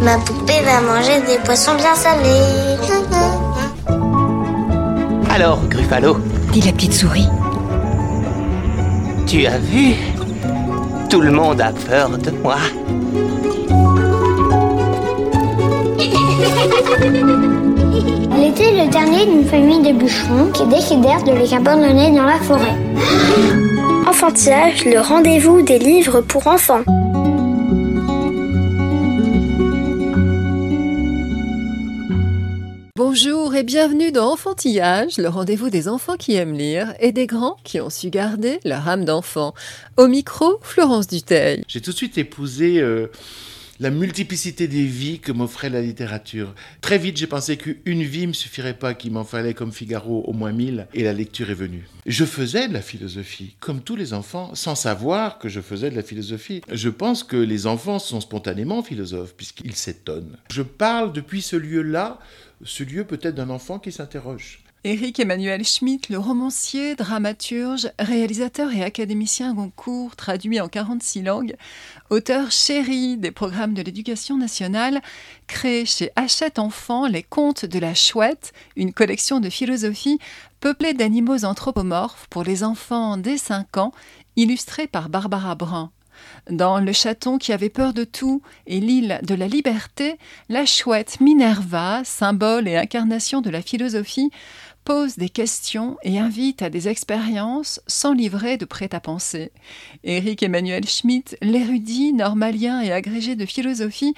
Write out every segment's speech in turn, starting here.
Ma poupée va manger des poissons bien salés. Alors, Gruffalo, dit la petite souris. tu as vu? Tout le monde a peur de moi. Elle était le dernier d'une famille de bûcherons qui décidèrent de les abandonner dans la forêt. Enfantillage, le rendez-vous des livres pour enfants. Bonjour et bienvenue dans Enfantillage, le rendez-vous des enfants qui aiment lire et des grands qui ont su garder leur âme d'enfant. Au micro, Florence Duteil. J'ai tout de suite épousé euh, la multiplicité des vies que m'offrait la littérature. Très vite, j'ai pensé qu'une vie me suffirait pas, qu'il m'en fallait comme Figaro au moins mille, et la lecture est venue. Je faisais de la philosophie, comme tous les enfants, sans savoir que je faisais de la philosophie. Je pense que les enfants sont spontanément philosophes, puisqu'ils s'étonnent. Je parle depuis ce lieu-là, ce lieu peut-être d'un enfant qui s'interroge. Éric Emmanuel Schmitt, le romancier, dramaturge, réalisateur et académicien Goncourt, traduit en 46 langues, auteur chéri des programmes de l'éducation nationale, crée chez Hachette Enfants les Contes de la Chouette, une collection de philosophie peuplée d'animaux anthropomorphes pour les enfants dès 5 ans, illustrée par Barbara Brun. Dans Le chaton qui avait peur de tout et l'île de la liberté, la chouette Minerva, symbole et incarnation de la philosophie, pose des questions et invite à des expériences sans livrer de prêt-à-penser. Éric Emmanuel Schmitt, l'érudit normalien et agrégé de philosophie,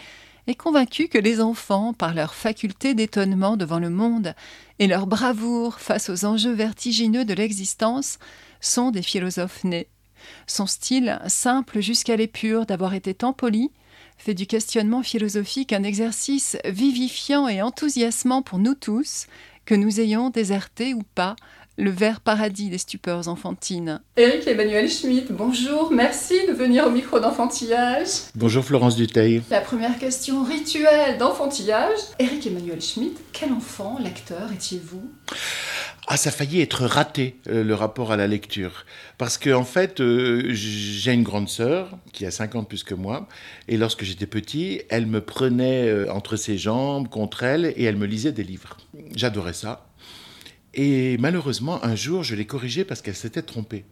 est convaincu que les enfants, par leur faculté d'étonnement devant le monde et leur bravoure face aux enjeux vertigineux de l'existence, sont des philosophes nés. Son style, simple jusqu'à l'épure d'avoir été tant poli, fait du questionnement philosophique un exercice vivifiant et enthousiasmant pour nous tous, que nous ayons déserté ou pas le vert paradis des stupeurs enfantines. Éric Emmanuel Schmitt, bonjour, merci de venir au micro d'enfantillage. Bonjour Florence Duteil. La première question rituelle d'enfantillage. Éric Emmanuel Schmitt, quel enfant, lecteur étiez-vous? Ah, ça a failli être raté, euh, le rapport à la lecture. Parce que, en fait, euh, j'ai une grande sœur qui a 50 plus que moi. Et lorsque j'étais petit, elle me prenait euh, entre ses jambes, contre elle, et elle me lisait des livres. J'adorais ça. Et malheureusement, un jour, je l'ai corrigée parce qu'elle s'était trompée.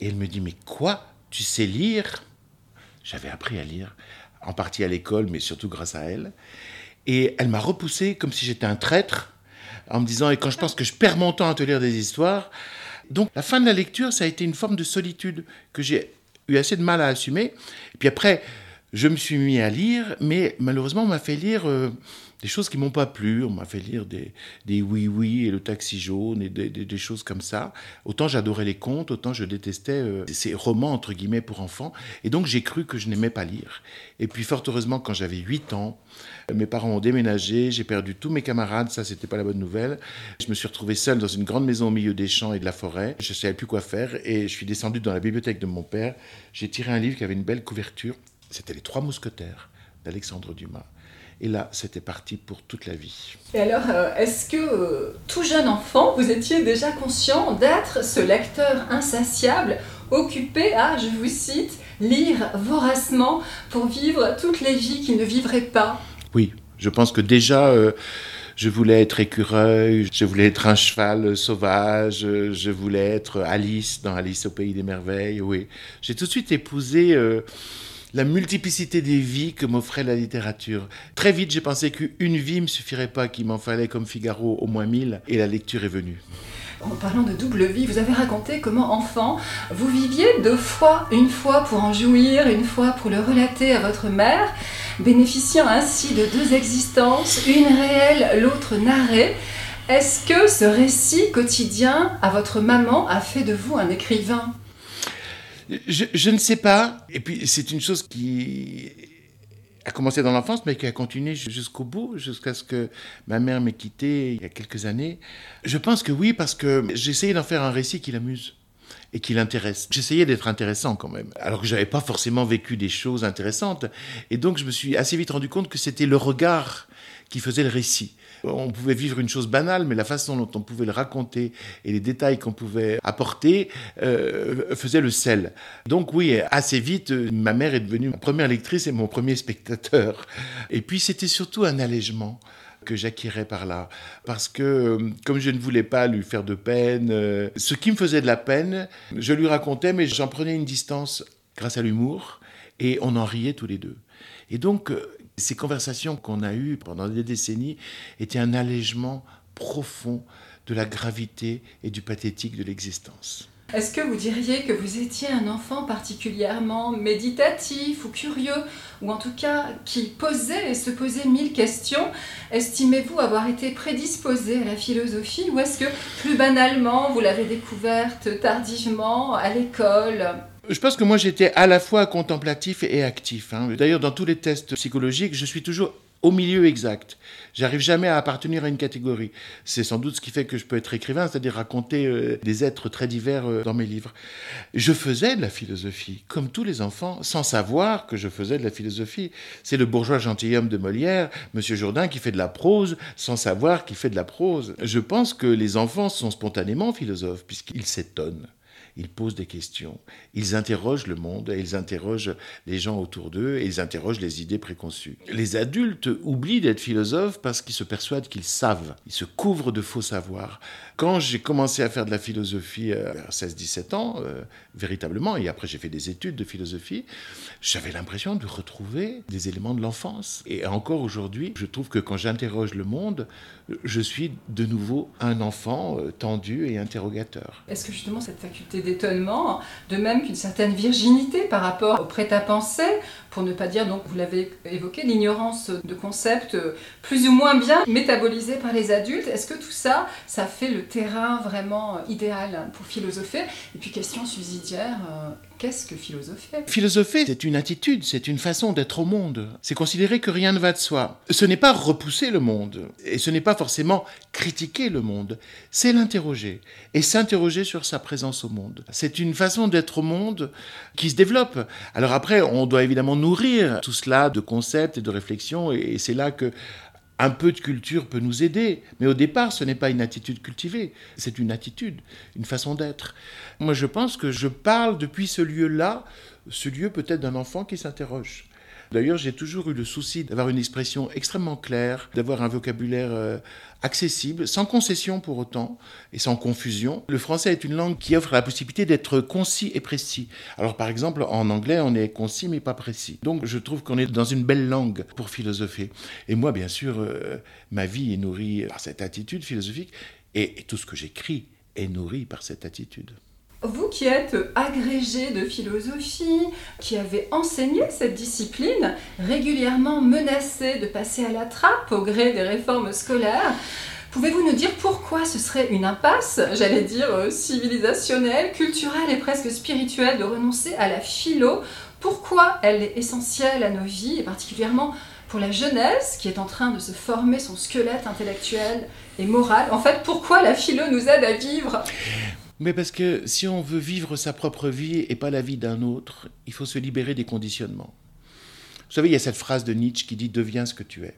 Et elle me dit, mais quoi? Tu sais lire? J'avais appris à lire, en partie à l'école, mais surtout grâce à elle. Et elle m'a repoussé comme si j'étais un traître, en me disant, et quand je pense que je perds mon temps à te lire des histoires. Donc la fin de la lecture, ça a été une forme de solitude que j'ai eu assez de mal à assumer. Et puis après, je me suis mis à lire, mais malheureusement, on m'a fait lire euh, des choses qui m'ont pas plu. On m'a fait lire des, des Oui Oui et le taxi jaune et des, choses comme ça. Autant j'adorais les contes, autant je détestais euh, ces romans entre guillemets pour enfants. Et donc j'ai cru que je n'aimais pas lire. Et puis fort heureusement, quand j'avais 8 ans, euh, mes parents ont déménagé, j'ai perdu tous mes camarades, ça c'était pas la bonne nouvelle. Je me suis retrouvé seul dans une grande maison au milieu des champs et de la forêt. Je savais plus quoi faire et je suis descendu dans la bibliothèque de mon père. J'ai tiré un livre qui avait une belle couverture. C'était Les Trois Mousquetaires d'Alexandre Dumas. Et là, c'était parti pour toute la vie. Et alors, euh, est-ce que, euh, tout jeune enfant, vous étiez déjà conscient d'être ce lecteur insatiable, occupé à, je vous cite, lire voracement pour vivre toutes les vies qu'il ne vivrait pas? Oui, je pense que déjà, euh, je voulais être écureuil, je voulais être un cheval sauvage, je voulais être Alice dans Alice au pays des merveilles, oui. J'ai tout de suite épousé euh, la multiplicité des vies que m'offrait la littérature. Très vite, j'ai pensé qu'une vie me suffirait pas, qu'il m'en fallait comme Figaro au moins mille, et la lecture est venue. En parlant de double vie, vous avez raconté comment, enfant, vous viviez deux fois, une fois pour en jouir, une fois pour le relater à votre mère, bénéficiant ainsi de deux existences, une réelle, l'autre narrée. Est-ce que ce récit quotidien à votre maman a fait de vous un écrivain? Je, ne sais pas. Et puis, c'est une chose qui a commencé dans l'enfance, mais qui a continué jusqu'au bout, jusqu'à ce que ma mère m'ait quitté il y a quelques années. Je pense que oui, parce que j'essayais d'en faire un récit qui l'amuse et qui l'intéresse. J'essayais d'être intéressant quand même, alors que j'avais pas forcément vécu des choses intéressantes. Et donc, je me suis assez vite rendu compte que c'était le regard qui faisait le récit. On pouvait vivre une chose banale, mais la façon dont on pouvait le raconter et les détails qu'on pouvait apporter euh, faisaient le sel. Donc oui, assez vite, ma mère est devenue ma première lectrice et mon premier spectateur. Et puis c'était surtout un allègement que j'acquirais par là. Parce que, comme je ne voulais pas lui faire de peine, euh, ce qui me faisait de la peine, je lui racontais, mais j'en prenais une distance grâce à l'humour, et on en riait tous les deux. Et donc, euh, ces conversations qu'on a eues pendant des décennies étaient un allègement profond de la gravité et du pathétique de l'existence. Est-ce que vous diriez que vous étiez un enfant particulièrement méditatif ou curieux, ou en tout cas qui posait et se posait mille questions? Estimez-vous avoir été prédisposé à la philosophie, ou est-ce que plus banalement vous l'avez découverte tardivement à l'école? Je pense que moi j'étais à la fois contemplatif et actif. Hein. D'ailleurs, dans tous les tests psychologiques, je suis toujours au milieu exact. J'arrive jamais à appartenir à une catégorie. C'est sans doute ce qui fait que je peux être écrivain, c'est-à-dire raconter euh, des êtres très divers euh, dans mes livres. Je faisais de la philosophie, comme tous les enfants, sans savoir que je faisais de la philosophie. C'est le bourgeois gentilhomme de Molière, Monsieur Jourdain, qui fait de la prose, sans savoir qu'il fait de la prose. Je pense que les enfants sont spontanément philosophes, puisqu'ils s'étonnent ils posent des questions, ils interrogent le monde, ils interrogent les gens autour d'eux, et ils interrogent les idées préconçues. Les adultes oublient d'être philosophes parce qu'ils se persuadent qu'ils savent, ils se couvrent de faux savoirs. Quand j'ai commencé à faire de la philosophie à 16-17 ans, euh, véritablement, et après j'ai fait des études de philosophie, j'avais l'impression de retrouver des éléments de l'enfance. Et encore aujourd'hui, je trouve que quand j'interroge le monde, je suis de nouveau un enfant euh, tendu et interrogateur. Est-ce que justement cette faculté d'étonnement, de même qu'une certaine virginité par rapport au prêt-à-penser, pour ne pas dire, donc vous l'avez évoqué, l'ignorance de concepts plus ou moins bien métabolisés par les adultes, est-ce que tout ça, ça fait le terrain vraiment idéal pour philosopher? Et puis question subsidiaire, euh, Qu'est-ce que philosopher? Philosopher, c'est une attitude, c'est une façon d'être au monde. C'est considérer que rien ne va de soi. Ce n'est pas repousser le monde, et ce n'est pas forcément critiquer le monde, c'est l'interroger, et s'interroger sur sa présence au monde. C'est une façon d'être au monde qui se développe. Alors après, on doit évidemment nourrir tout cela de concepts et de réflexions, et c'est là que un peu de culture peut nous aider, mais au départ, ce n'est pas une attitude cultivée, c'est une attitude, une façon d'être. Moi, je pense que je parle depuis ce lieu-là, ce lieu peut-être d'un enfant qui s'interroge. D'ailleurs, j'ai toujours eu le souci d'avoir une expression extrêmement claire, d'avoir un vocabulaire euh, accessible, sans concession pour autant, et sans confusion. Le français est une langue qui offre la possibilité d'être concis et précis. Alors par exemple, en anglais, on est concis mais pas précis. Donc je trouve qu'on est dans une belle langue pour philosopher. Et moi, bien sûr, euh, ma vie est nourrie par cette attitude philosophique, et tout ce que j'écris est nourri par cette attitude. Vous qui êtes agrégé de philosophie, qui avez enseigné cette discipline, régulièrement menacé de passer à la trappe au gré des réformes scolaires, Pouvez-vous nous dire pourquoi ce serait une impasse, j'allais dire euh, civilisationnelle, culturelle et presque spirituelle de renoncer à la philo? Pourquoi elle est essentielle à nos vies et particulièrement pour la jeunesse qui est en train de se former son squelette intellectuel et moral? En fait, pourquoi la philo nous aide à vivre? Mais parce que si on veut vivre sa propre vie et pas la vie d'un autre, il faut se libérer des conditionnements. Vous savez, il y a cette phrase de Nietzsche qui dit Deviens ce que tu es.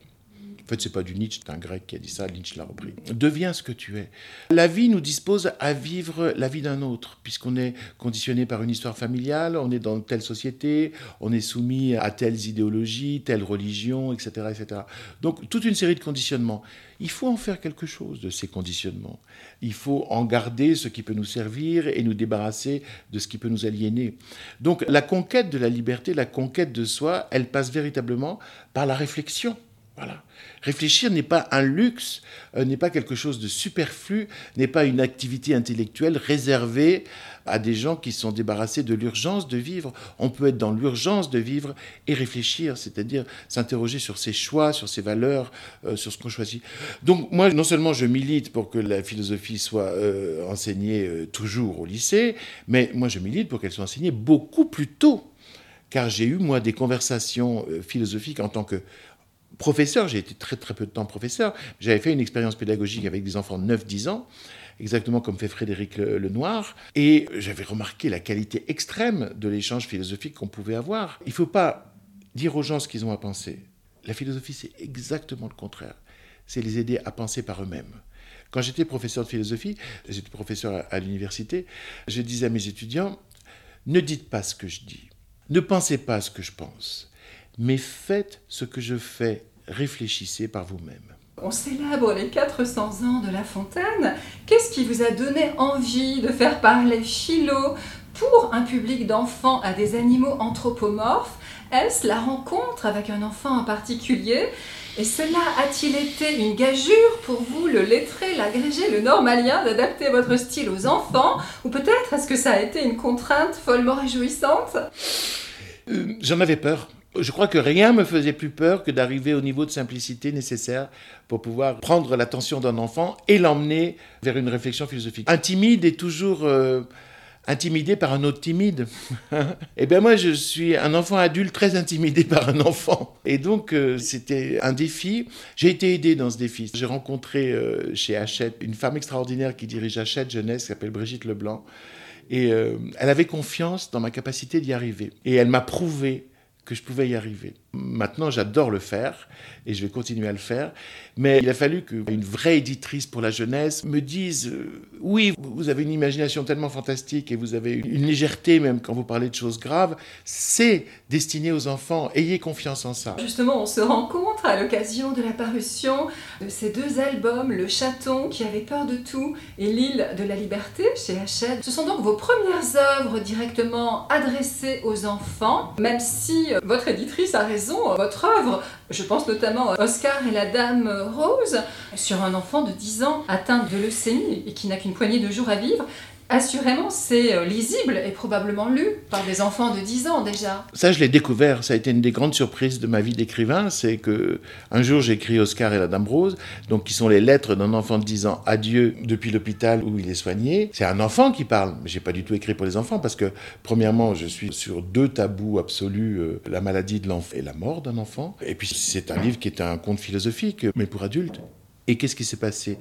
En fait, c'est pas du Nietzsche, c'est un grec qui a dit ça, Nietzsche l'a repris. Deviens ce que tu es. La vie nous dispose à vivre la vie d'un autre, puisqu'on est conditionné par une histoire familiale, on est dans telle société, on est soumis à telles idéologies, telle religion, etc., etc. Donc, toute une série de conditionnements. Il faut en faire quelque chose de ces conditionnements. Il faut en garder ce qui peut nous servir et nous débarrasser de ce qui peut nous aliéner. Donc, la conquête de la liberté, la conquête de soi, elle passe véritablement par la réflexion voilà. Réfléchir n'est pas un luxe, euh, n'est pas quelque chose de superflu, n'est pas une activité intellectuelle réservée à des gens qui sont débarrassés de l'urgence de vivre. On peut être dans l'urgence de vivre et réfléchir, c'est-à-dire s'interroger sur ses choix, sur ses valeurs, euh, sur ce qu'on choisit. Donc moi, non seulement je milite pour que la philosophie soit euh, enseignée toujours au lycée, mais moi je milite pour qu'elle soit enseignée beaucoup plus tôt car j'ai eu, moi, des conversations philosophiques en tant que professeur, j'ai été très très peu de temps professeur, j'avais fait une expérience pédagogique avec des enfants de 9-10 ans, exactement comme fait Frédéric Lenoir, et j'avais remarqué la qualité extrême de l'échange philosophique qu'on pouvait avoir. Il ne faut pas dire aux gens ce qu'ils ont à penser. La philosophie, c'est exactement le contraire. c'est les aider à penser par eux-mêmes. Quand j'étais professeur de philosophie, j'étais professeur à l'université, je disais à mes étudiants, ne dites pas ce que je dis, ne pensez pas ce que je pense, mais faites ce que je fais, réfléchissez par vous-même. On célèbre les 400 ans de La Fontaine. Qu'est-ce qui vous a donné envie de faire parler philo pour un public d'enfants à des animaux anthropomorphes? Est-ce la rencontre avec un enfant en particulier? Et cela a-t-il été une gageure pour vous, le lettré, l'agrégé, le normalien, d'adapter votre style aux enfants? Ou peut-être est-ce que ça a été une contrainte follement réjouissante? Euh, J'en avais peur. Je crois que rien me faisait plus peur que d'arriver au niveau de simplicité nécessaire pour pouvoir prendre l'attention d'un enfant et l'emmener vers une réflexion philosophique. Un timide est toujours euh, intimidé par un autre timide. Eh bien moi, je suis un enfant adulte très intimidé par un enfant. Et donc, euh, c'était un défi. J'ai été aidé dans ce défi. J'ai rencontré euh, chez Hachette une femme extraordinaire qui dirige Hachette Jeunesse, qui s'appelle Brigitte Leblanc. Et elle avait confiance dans ma capacité d'y arriver. Et elle m'a prouvé que je pouvais y arriver. Maintenant, j'adore le faire et je vais continuer à le faire. Mais il a fallu qu'une vraie éditrice pour la jeunesse me dise euh, Oui, vous avez une imagination tellement fantastique et vous avez une légèreté même quand vous parlez de choses graves. C'est destiné aux enfants. Ayez confiance en ça. Justement, on se rencontre à l'occasion de la parution de ces deux albums Le Chaton qui avait peur de tout et L'île de la liberté chez Hachette. Ce sont donc vos premières œuvres directement adressées aux enfants, même si votre éditrice a raison, votre œuvre, je pense notamment à Oscar et la Dame Rose, sur un enfant de 10 ans atteint de leucémie et qui n'a qu'une poignée de jours à vivre, Assurément, c'est euh, lisible et probablement lu par des enfants de 10 ans déjà. Ça, je l'ai découvert. Ça a été une des grandes surprises de ma vie d'écrivain. C'est que un jour, j'ai écrit Oscar et la Dame Rose, donc qui sont les lettres d'un enfant de 10 ans à Dieu depuis l'hôpital où il est soigné. C'est un enfant qui parle. Mais j'ai pas du tout écrit pour les enfants parce que, premièrement, je suis sur deux tabous absolus euh, la maladie de l'enfant et la mort d'un enfant. Et puis, c'est un livre qui est un conte philosophique, mais pour adultes. Et qu'est-ce qui s'est passé?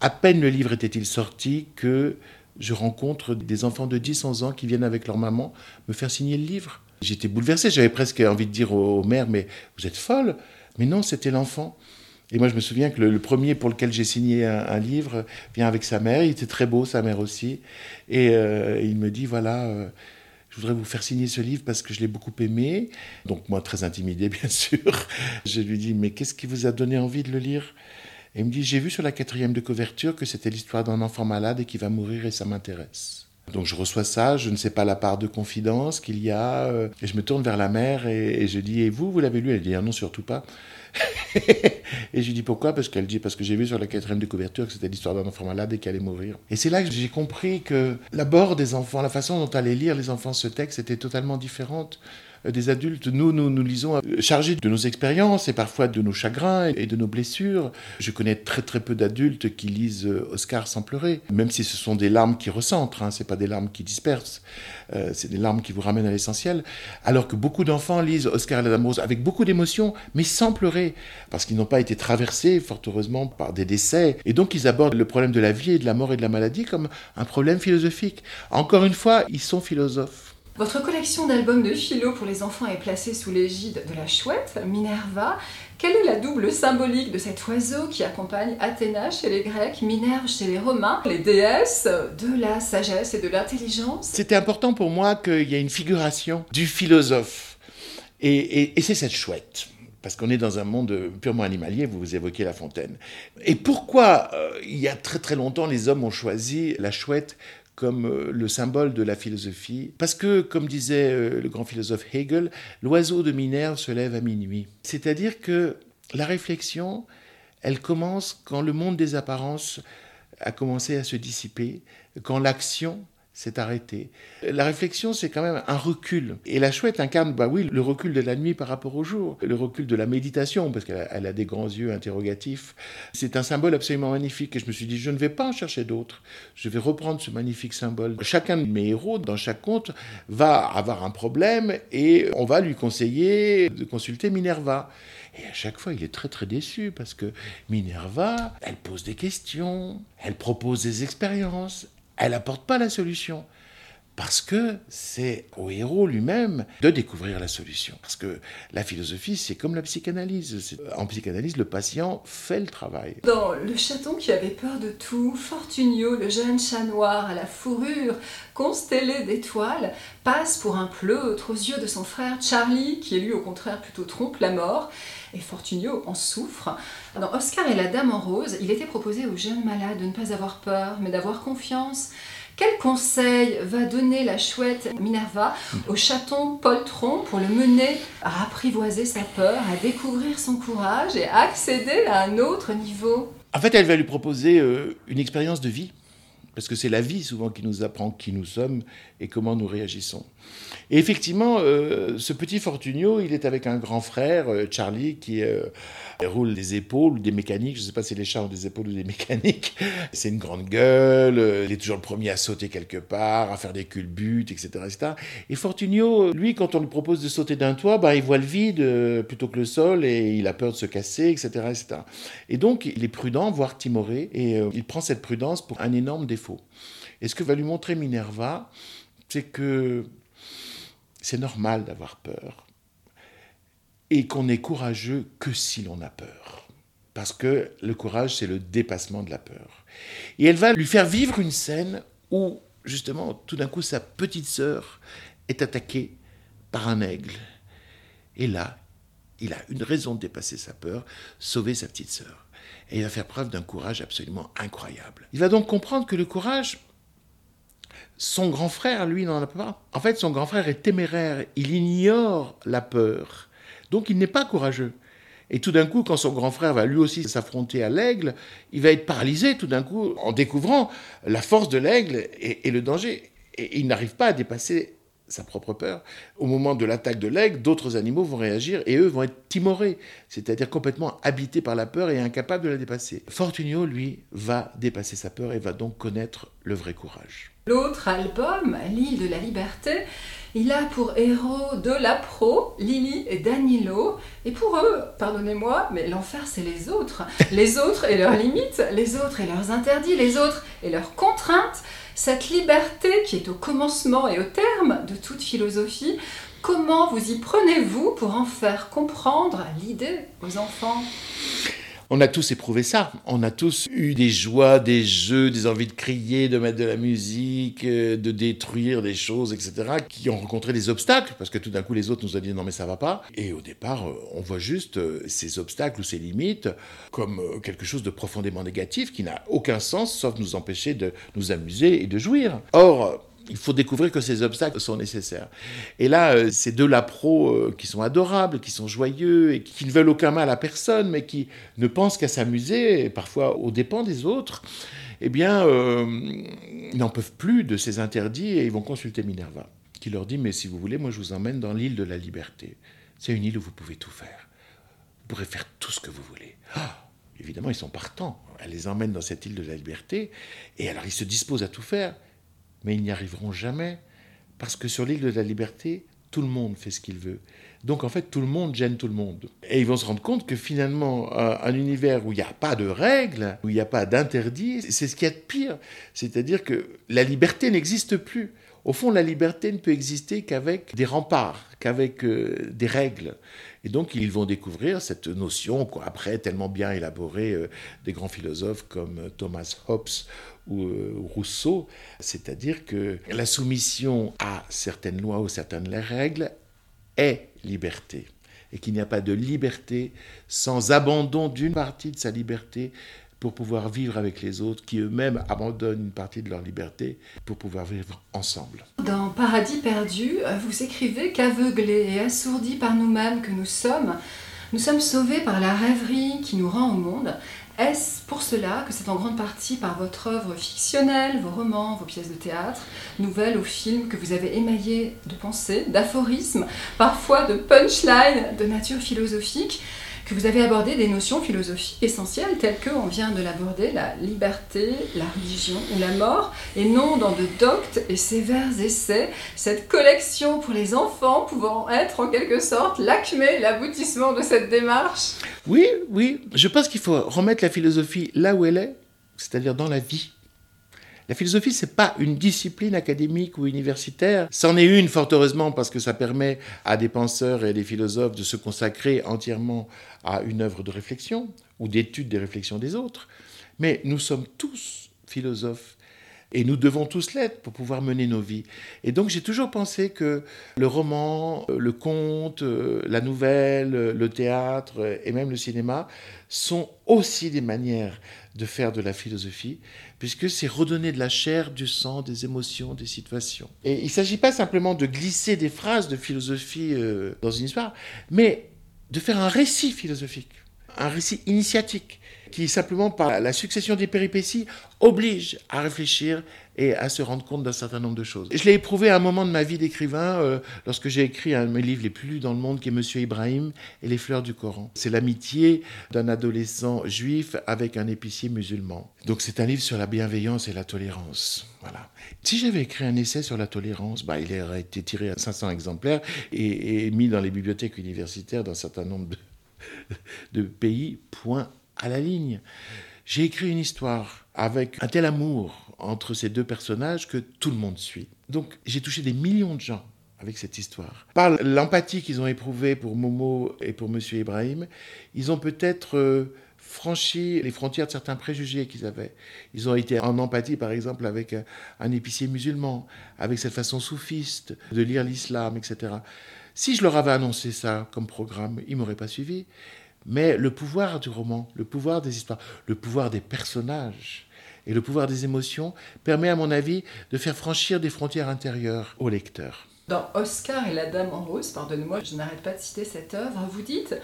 À peine le livre était-il sorti que je rencontre des enfants de 10-11 ans qui viennent avec leur maman me faire signer le livre. J'étais bouleversé, j'avais presque envie de dire aux, mères, mais vous êtes folle. Mais non, c'était l'enfant. Et moi, je me souviens que le, premier pour lequel j'ai signé un, livre vient avec sa mère. Il était très beau, sa mère aussi. Et euh, il me dit, voilà, euh, je voudrais vous faire signer ce livre parce que je l'ai beaucoup aimé. Donc moi, très intimidé, bien sûr. Je lui dis, mais qu'est-ce qui vous a donné envie de le lire? Et il me dit, j'ai vu sur la quatrième de couverture que c'était l'histoire d'un enfant malade et qui va mourir et ça m'intéresse. Donc je reçois ça, je ne sais pas la part de confidence qu'il y a, euh, et je me tourne vers la mère et, je dis, et vous, vous l'avez lu? Elle dit, ah non, surtout pas. et je lui dis pourquoi? Parce qu'elle dit, parce que j'ai vu sur la quatrième de couverture que c'était l'histoire d'un enfant malade et qu'il allait mourir. Et c'est là que j'ai compris que l'abord des enfants, la façon dont allaient lire les enfants ce texte était totalement différente des adultes. Nous, nous, nous lisons euh, chargés de nos expériences et parfois de nos chagrins et de nos blessures. Je connais très très peu d'adultes qui lisent euh, Oscar sans pleurer, même si ce sont des larmes qui recentrent, hein, c'est pas des larmes qui dispersent, c'est des larmes qui vous ramènent à l'essentiel. Alors que beaucoup d'enfants lisent Oscar et la Dame Rose avec beaucoup d'émotion, mais sans pleurer, parce qu'ils n'ont pas été traversés, fort heureusement, par des décès. Et donc ils abordent le problème de la vie et de la mort et de la maladie comme un problème philosophique. Encore une fois, ils sont philosophes. Votre collection d'albums de philo pour les enfants est placée sous l'égide de la chouette, Minerva. Quelle est la double symbolique de cet oiseau qui accompagne Athéna chez les Grecs, Minerve chez les Romains, les déesses de la sagesse et de l'intelligence? C'était important pour moi qu'il y ait une figuration du philosophe. Et, c'est cette chouette parce qu'on est dans un monde purement animalier, vous, évoquez la fontaine. Et pourquoi, euh, il y a très très longtemps, les hommes ont choisi la chouette comme euh, le symbole de la philosophie. Parce que, comme disait euh, le grand philosophe Hegel, l'oiseau de Minerve se lève à minuit. C'est-à-dire que la réflexion, elle commence quand le monde des apparences a commencé à se dissiper, quand l'action c'est arrêté. La réflexion, c'est quand même un recul. Et la chouette incarne, bah oui, le recul de la nuit par rapport au jour, le recul de la méditation, parce qu'elle a, des grands yeux interrogatifs. C'est un symbole absolument magnifique. Et je me suis dit, je ne vais pas en chercher d'autres. Je vais reprendre ce magnifique symbole. Chacun de mes héros, dans chaque conte, va avoir un problème et on va lui conseiller de consulter Minerva. Et à chaque fois, il est très très déçu parce que Minerva, elle pose des questions, elle propose des expériences, elle n'apporte pas la solution. Parce que c'est au héros lui-même de découvrir la solution. Parce que la philosophie, c'est comme la psychanalyse. En psychanalyse, le patient fait le travail. Dans Le chaton qui avait peur de tout, Fortunio, le jeune chat noir à la fourrure constellée d'étoiles, passe pour un pleutre aux yeux de son frère Charlie, qui est lui au contraire plutôt trompe la mort. Et Fortunio en souffre. Dans Oscar et la Dame en rose, il était proposé aux jeunes malades de ne pas avoir peur, mais d'avoir confiance. Quel conseil va donner la chouette Minerva au chaton poltron pour le mener à apprivoiser sa peur, à découvrir son courage et à accéder à un autre niveau? En fait, elle va lui proposer euh, une expérience de vie, parce que c'est la vie souvent qui nous apprend qui nous sommes et comment nous réagissons. Et effectivement, euh, ce petit Fortunio, il est avec un grand frère, euh, Charlie, qui euh, roule des épaules des mécaniques. Je ne sais pas si les chats ont des épaules ou des mécaniques. C'est une grande gueule. il est toujours le premier à sauter quelque part, à faire des culbutes, etc., etc. Et Fortunio, lui, quand on lui propose de sauter d'un toit, bah, il voit le vide plutôt que le sol et il a peur de se casser, etc. Et donc, il est prudent, voire timoré, et il prend cette prudence pour un énorme défaut. Et ce que va lui montrer Minerva, c'est que c'est normal d'avoir peur et qu'on est courageux que si l'on a peur. Parce que le courage, c'est le dépassement de la peur. Et elle va lui faire vivre une scène où, justement, tout d'un coup, sa petite sœur est attaquée par un aigle. Et là, il a une raison de dépasser sa peur, sauver sa petite sœur. Et il va faire preuve d'un courage absolument incroyable. Il va donc comprendre que le courage, son grand frère, lui, n'en a pas. En fait, son grand frère est téméraire, il ignore la peur. Donc il n'est pas courageux. Et tout d'un coup, quand son grand frère va lui aussi s'affronter à l'aigle, il va être paralysé tout d'un coup en découvrant la force de l'aigle et, le danger. Et il n'arrive pas à dépasser sa propre peur. Au moment de l'attaque de l'aigle, d'autres animaux vont réagir et eux vont être timorés, c'est-à-dire complètement habités par la peur et incapables de la dépasser. Fortunio, lui, va dépasser sa peur et va donc connaître le vrai courage. L'autre album, L'île de la liberté, il a pour héros de la pro, Lily et Danilo. Et pour eux, pardonnez-moi, mais l'enfer c'est les autres. Les autres et leurs limites, les autres et leurs interdits, les autres et leurs contraintes. Cette liberté qui est au commencement et au terme de toute philosophie, comment vous y prenez-vous pour en faire comprendre l'idée aux enfants? On a tous éprouvé ça. On a tous eu des joies, des jeux, des envies de crier, de mettre de la musique, euh, de détruire des choses, etc., qui ont rencontré des obstacles, parce que tout d'un coup, les autres nous ont dit non, mais ça va pas. Et au départ, euh, on voit juste euh, ces obstacles ou ces limites comme quelque chose de profondément négatif qui n'a aucun sens, sauf nous empêcher de nous amuser et de jouir. Or, il faut découvrir que ces obstacles sont nécessaires. Et là, euh, ces deux lapros euh, qui sont adorables, qui sont joyeux et qui ne veulent aucun mal à personne, mais qui ne pensent qu'à s'amuser, parfois aux dépens des autres, eh bien, euh, ils n'en peuvent plus de ces interdits et ils vont consulter Minerva, qui leur dit, mais si vous voulez, moi je vous emmène dans l'île de la liberté. C'est une île où vous pouvez tout faire. Vous pourrez faire tout ce que vous voulez. Ah, évidemment, ils sont partants. Elle les emmène dans cette île de la liberté, et alors ils se disposent à tout faire mais ils n'y arriveront jamais, parce que sur l'île de la liberté, tout le monde fait ce qu'il veut. Donc en fait, tout le monde gêne tout le monde. Et ils vont se rendre compte que finalement, un, univers où il n'y a pas de règles, où il n'y a pas d'interdits, c'est ce qu'il y a de pire. C'est-à-dire que la liberté n'existe plus. Au fond, la liberté ne peut exister qu'avec des remparts, qu'avec euh, des règles. Et donc, ils vont découvrir cette notion, quoi, après tellement bien élaborée euh, des grands philosophes comme euh, Thomas Hobbes ou Rousseau, c'est-à-dire que la soumission à certaines lois ou certaines règles est liberté et qu'il n'y a pas de liberté sans abandon d'une partie de sa liberté pour pouvoir vivre avec les autres, qui eux-mêmes abandonnent une partie de leur liberté pour pouvoir vivre ensemble. Dans Paradis perdu, vous écrivez qu'aveuglés et assourdis par nous-mêmes que nous sommes, nous sommes sauvés par la rêverie qui nous rend au monde. Est-ce pour cela que c'est en grande partie par votre œuvre fictionnelle, vos romans, vos pièces de théâtre, nouvelles ou films que vous avez émaillés de pensées, d'aphorismes, parfois de punchlines de nature philosophique que vous avez abordé des notions philosophiques essentielles telles que, on vient de l'aborder, la liberté, la religion ou la mort, et non dans de doctes et sévères essais, cette collection pour les enfants pouvant être en quelque sorte l'acmé, l'aboutissement de cette démarche. Oui, oui, je pense qu'il faut remettre la philosophie là où elle est, c'est-à-dire dans la vie. La philosophie, c'est pas une discipline académique ou universitaire. C'en est une, fort heureusement, parce que ça permet à des penseurs et à des philosophes de se consacrer entièrement à une œuvre de réflexion ou d'étude des réflexions des autres. Mais nous sommes tous philosophes et nous devons tous l'être pour pouvoir mener nos vies. Et donc j'ai toujours pensé que le roman, le conte, la nouvelle, le théâtre et même le cinéma sont aussi des manières de faire de la philosophie, puisque c'est redonner de la chair, du sang, des émotions, des situations. Et il ne s'agit pas simplement de glisser des phrases de philosophie euh, dans une histoire, mais de faire un récit philosophique, un récit initiatique qui simplement par la succession des péripéties oblige à réfléchir et à se rendre compte d'un certain nombre de choses. Je l'ai éprouvé à un moment de ma vie d'écrivain euh, lorsque j'ai écrit un de mes livres les plus lus dans le monde qui est Monsieur Ibrahim et les fleurs du Coran. C'est l'amitié d'un adolescent juif avec un épicier musulman. Donc c'est un livre sur la bienveillance et la tolérance. Voilà. Si j'avais écrit un essai sur la tolérance, bah, il aurait été tiré à 500 exemplaires et, mis dans les bibliothèques universitaires d'un certain nombre de, de pays, point à la ligne. J'ai écrit une histoire avec un tel amour entre ces deux personnages que tout le monde suit. Donc j'ai touché des millions de gens avec cette histoire. Par l'empathie qu'ils ont éprouvée pour Momo et pour Monsieur Ibrahim, ils ont peut-être euh, franchi les frontières de certains préjugés qu'ils avaient. Ils ont été en empathie, par exemple, avec un, épicier musulman, avec cette façon soufiste de lire l'islam, etc. Si je leur avais annoncé ça comme programme, ils m'auraient pas suivi. Mais le pouvoir du roman, le pouvoir des histoires, le pouvoir des personnages et le pouvoir des émotions permet, à mon avis, de faire franchir des frontières intérieures au lecteur. Dans Oscar et la Dame en rose, pardonnez-moi, je n'arrête pas de citer cette œuvre, vous dites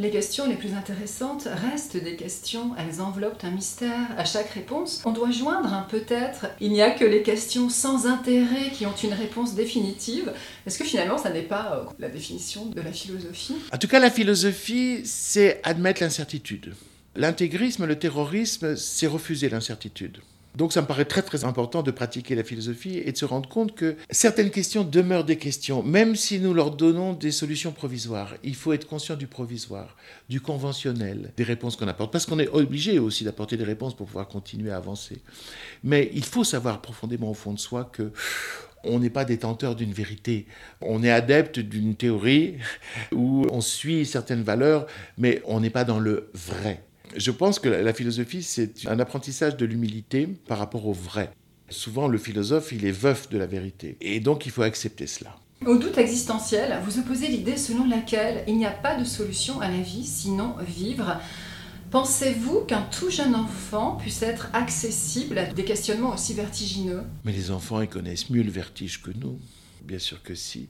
les questions les plus intéressantes restent des questions, elles enveloppent un mystère. À chaque réponse, on doit joindre un peut-être. Il n'y a que les questions sans intérêt qui ont une réponse définitive. Est-ce que finalement, ça n'est pas euh, la définition de la philosophie? En tout cas, la philosophie, c'est admettre l'incertitude. L'intégrisme, le terrorisme, c'est refuser l'incertitude. Donc ça me paraît très très important de pratiquer la philosophie et de se rendre compte que certaines questions demeurent des questions, même si nous leur donnons des solutions provisoires. Il faut être conscient du provisoire, du conventionnel, des réponses qu'on apporte, parce qu'on est obligé aussi d'apporter des réponses pour pouvoir continuer à avancer. Mais il faut savoir profondément au fond de soi que on n'est pas détenteur d'une vérité. On est adepte d'une théorie où on suit certaines valeurs, mais on n'est pas dans le vrai. Je pense que la philosophie, c'est un apprentissage de l'humilité par rapport au vrai. Souvent, le philosophe, il est veuf de la vérité. Et donc, il faut accepter cela. Au doute existentiel, vous opposez l'idée selon laquelle il n'y a pas de solution à la vie sinon vivre. Pensez-vous qu'un tout jeune enfant puisse être accessible à des questionnements aussi vertigineux? Mais les enfants, ils connaissent mieux le vertige que nous. Bien sûr que si.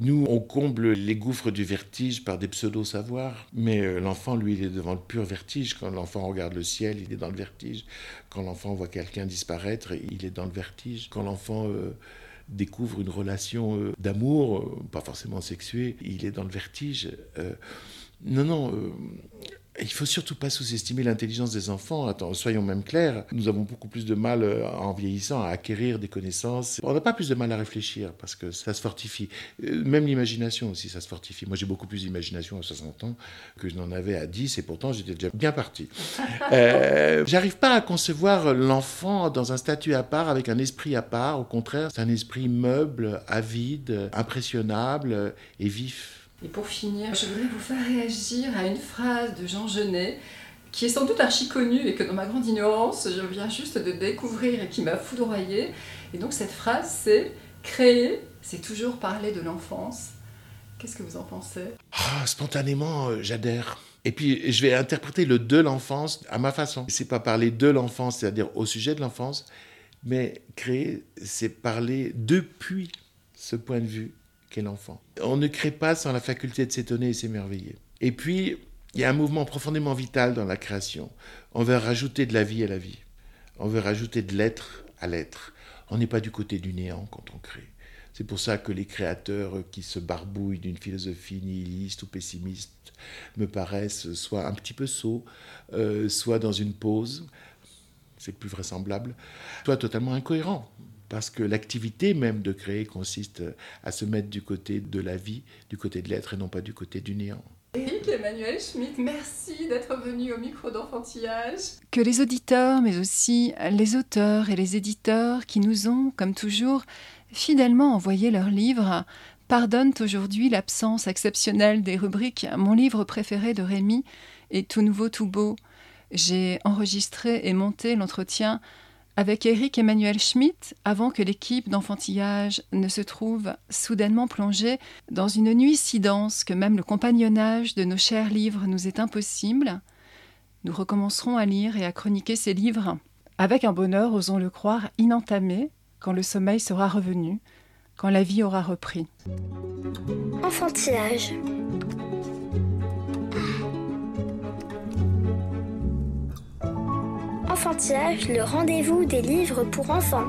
Nous, on comble les gouffres du vertige par des pseudo-savoirs, mais euh, l'enfant, lui, il est devant le pur vertige. Quand l'enfant regarde le ciel, il est dans le vertige. Quand l'enfant voit quelqu'un disparaître, il est dans le vertige. Quand l'enfant euh, découvre une relation euh, d'amour, pas forcément sexuée, il est dans le vertige. Non, non il faut surtout pas sous-estimer l'intelligence des enfants. Attends, soyons même clairs, nous avons beaucoup plus de mal euh, en vieillissant à acquérir des connaissances. On n'a pas plus de mal à réfléchir parce que ça se fortifie. Euh, même l'imagination aussi, ça se fortifie. Moi, j'ai beaucoup plus d'imagination à 60 ans que je n'en avais à 10 et pourtant j'étais déjà bien parti. Euh, J'arrive pas à concevoir l'enfant dans un statut à part, avec un esprit à part. Au contraire, c'est un esprit meuble, avide, impressionnable et vif. Et pour finir, je voudrais vous faire réagir à une phrase de Jean Genet qui est sans doute archi connue et que dans ma grande ignorance, je viens juste de découvrir et qui m'a foudroyée. Et donc cette phrase, c'est créer, c'est toujours parler de l'enfance. Qu'est-ce que vous en pensez? Ah, Spontanément, euh, j'adhère. Et puis, je vais interpréter le de l'enfance à ma façon. C'est pas parler de l'enfance, c'est-à-dire au sujet de l'enfance, mais créer, c'est parler depuis ce point de vue l'enfant. On ne crée pas sans la faculté de s'étonner et s'émerveiller. Et puis, il y a un mouvement profondément vital dans la création. On veut rajouter de la vie à la vie. On veut rajouter de l'être à l'être. On n'est pas du côté du néant quand on crée. C'est pour ça que les créateurs qui se barbouillent d'une philosophie nihiliste ou pessimiste me paraissent soit un petit peu sots, euh, soit dans une pause, c'est plus vraisemblable, soit totalement incohérents parce que l'activité même de créer consiste à se mettre du côté de la vie, du côté de l'être et non pas du côté du néant. Eric Emmanuel Schmitt, merci d'être venu au micro d'enfantillage. Que les auditeurs, mais aussi les auteurs et les éditeurs qui nous ont, comme toujours, fidèlement envoyé leurs livres, pardonnent aujourd'hui l'absence exceptionnelle des rubriques Mon livre préféré de Rémi et Tout nouveau, tout beau. J'ai enregistré et monté l'entretien avec Eric Emmanuel Schmitt avant que l'équipe d'enfantillage ne se trouve soudainement plongée dans une nuit si dense que même le compagnonnage de nos chers livres nous est impossible. Nous recommencerons à lire et à chroniquer ces livres avec un bonheur, osons le croire, inentamé quand le sommeil sera revenu, quand la vie aura repris. Enfantillage. Enfantillage, le rendez-vous des livres pour enfants.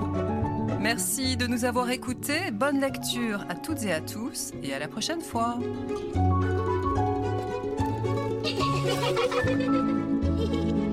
Merci de nous avoir écoutés. Bonne lecture à toutes et à tous et à la prochaine fois.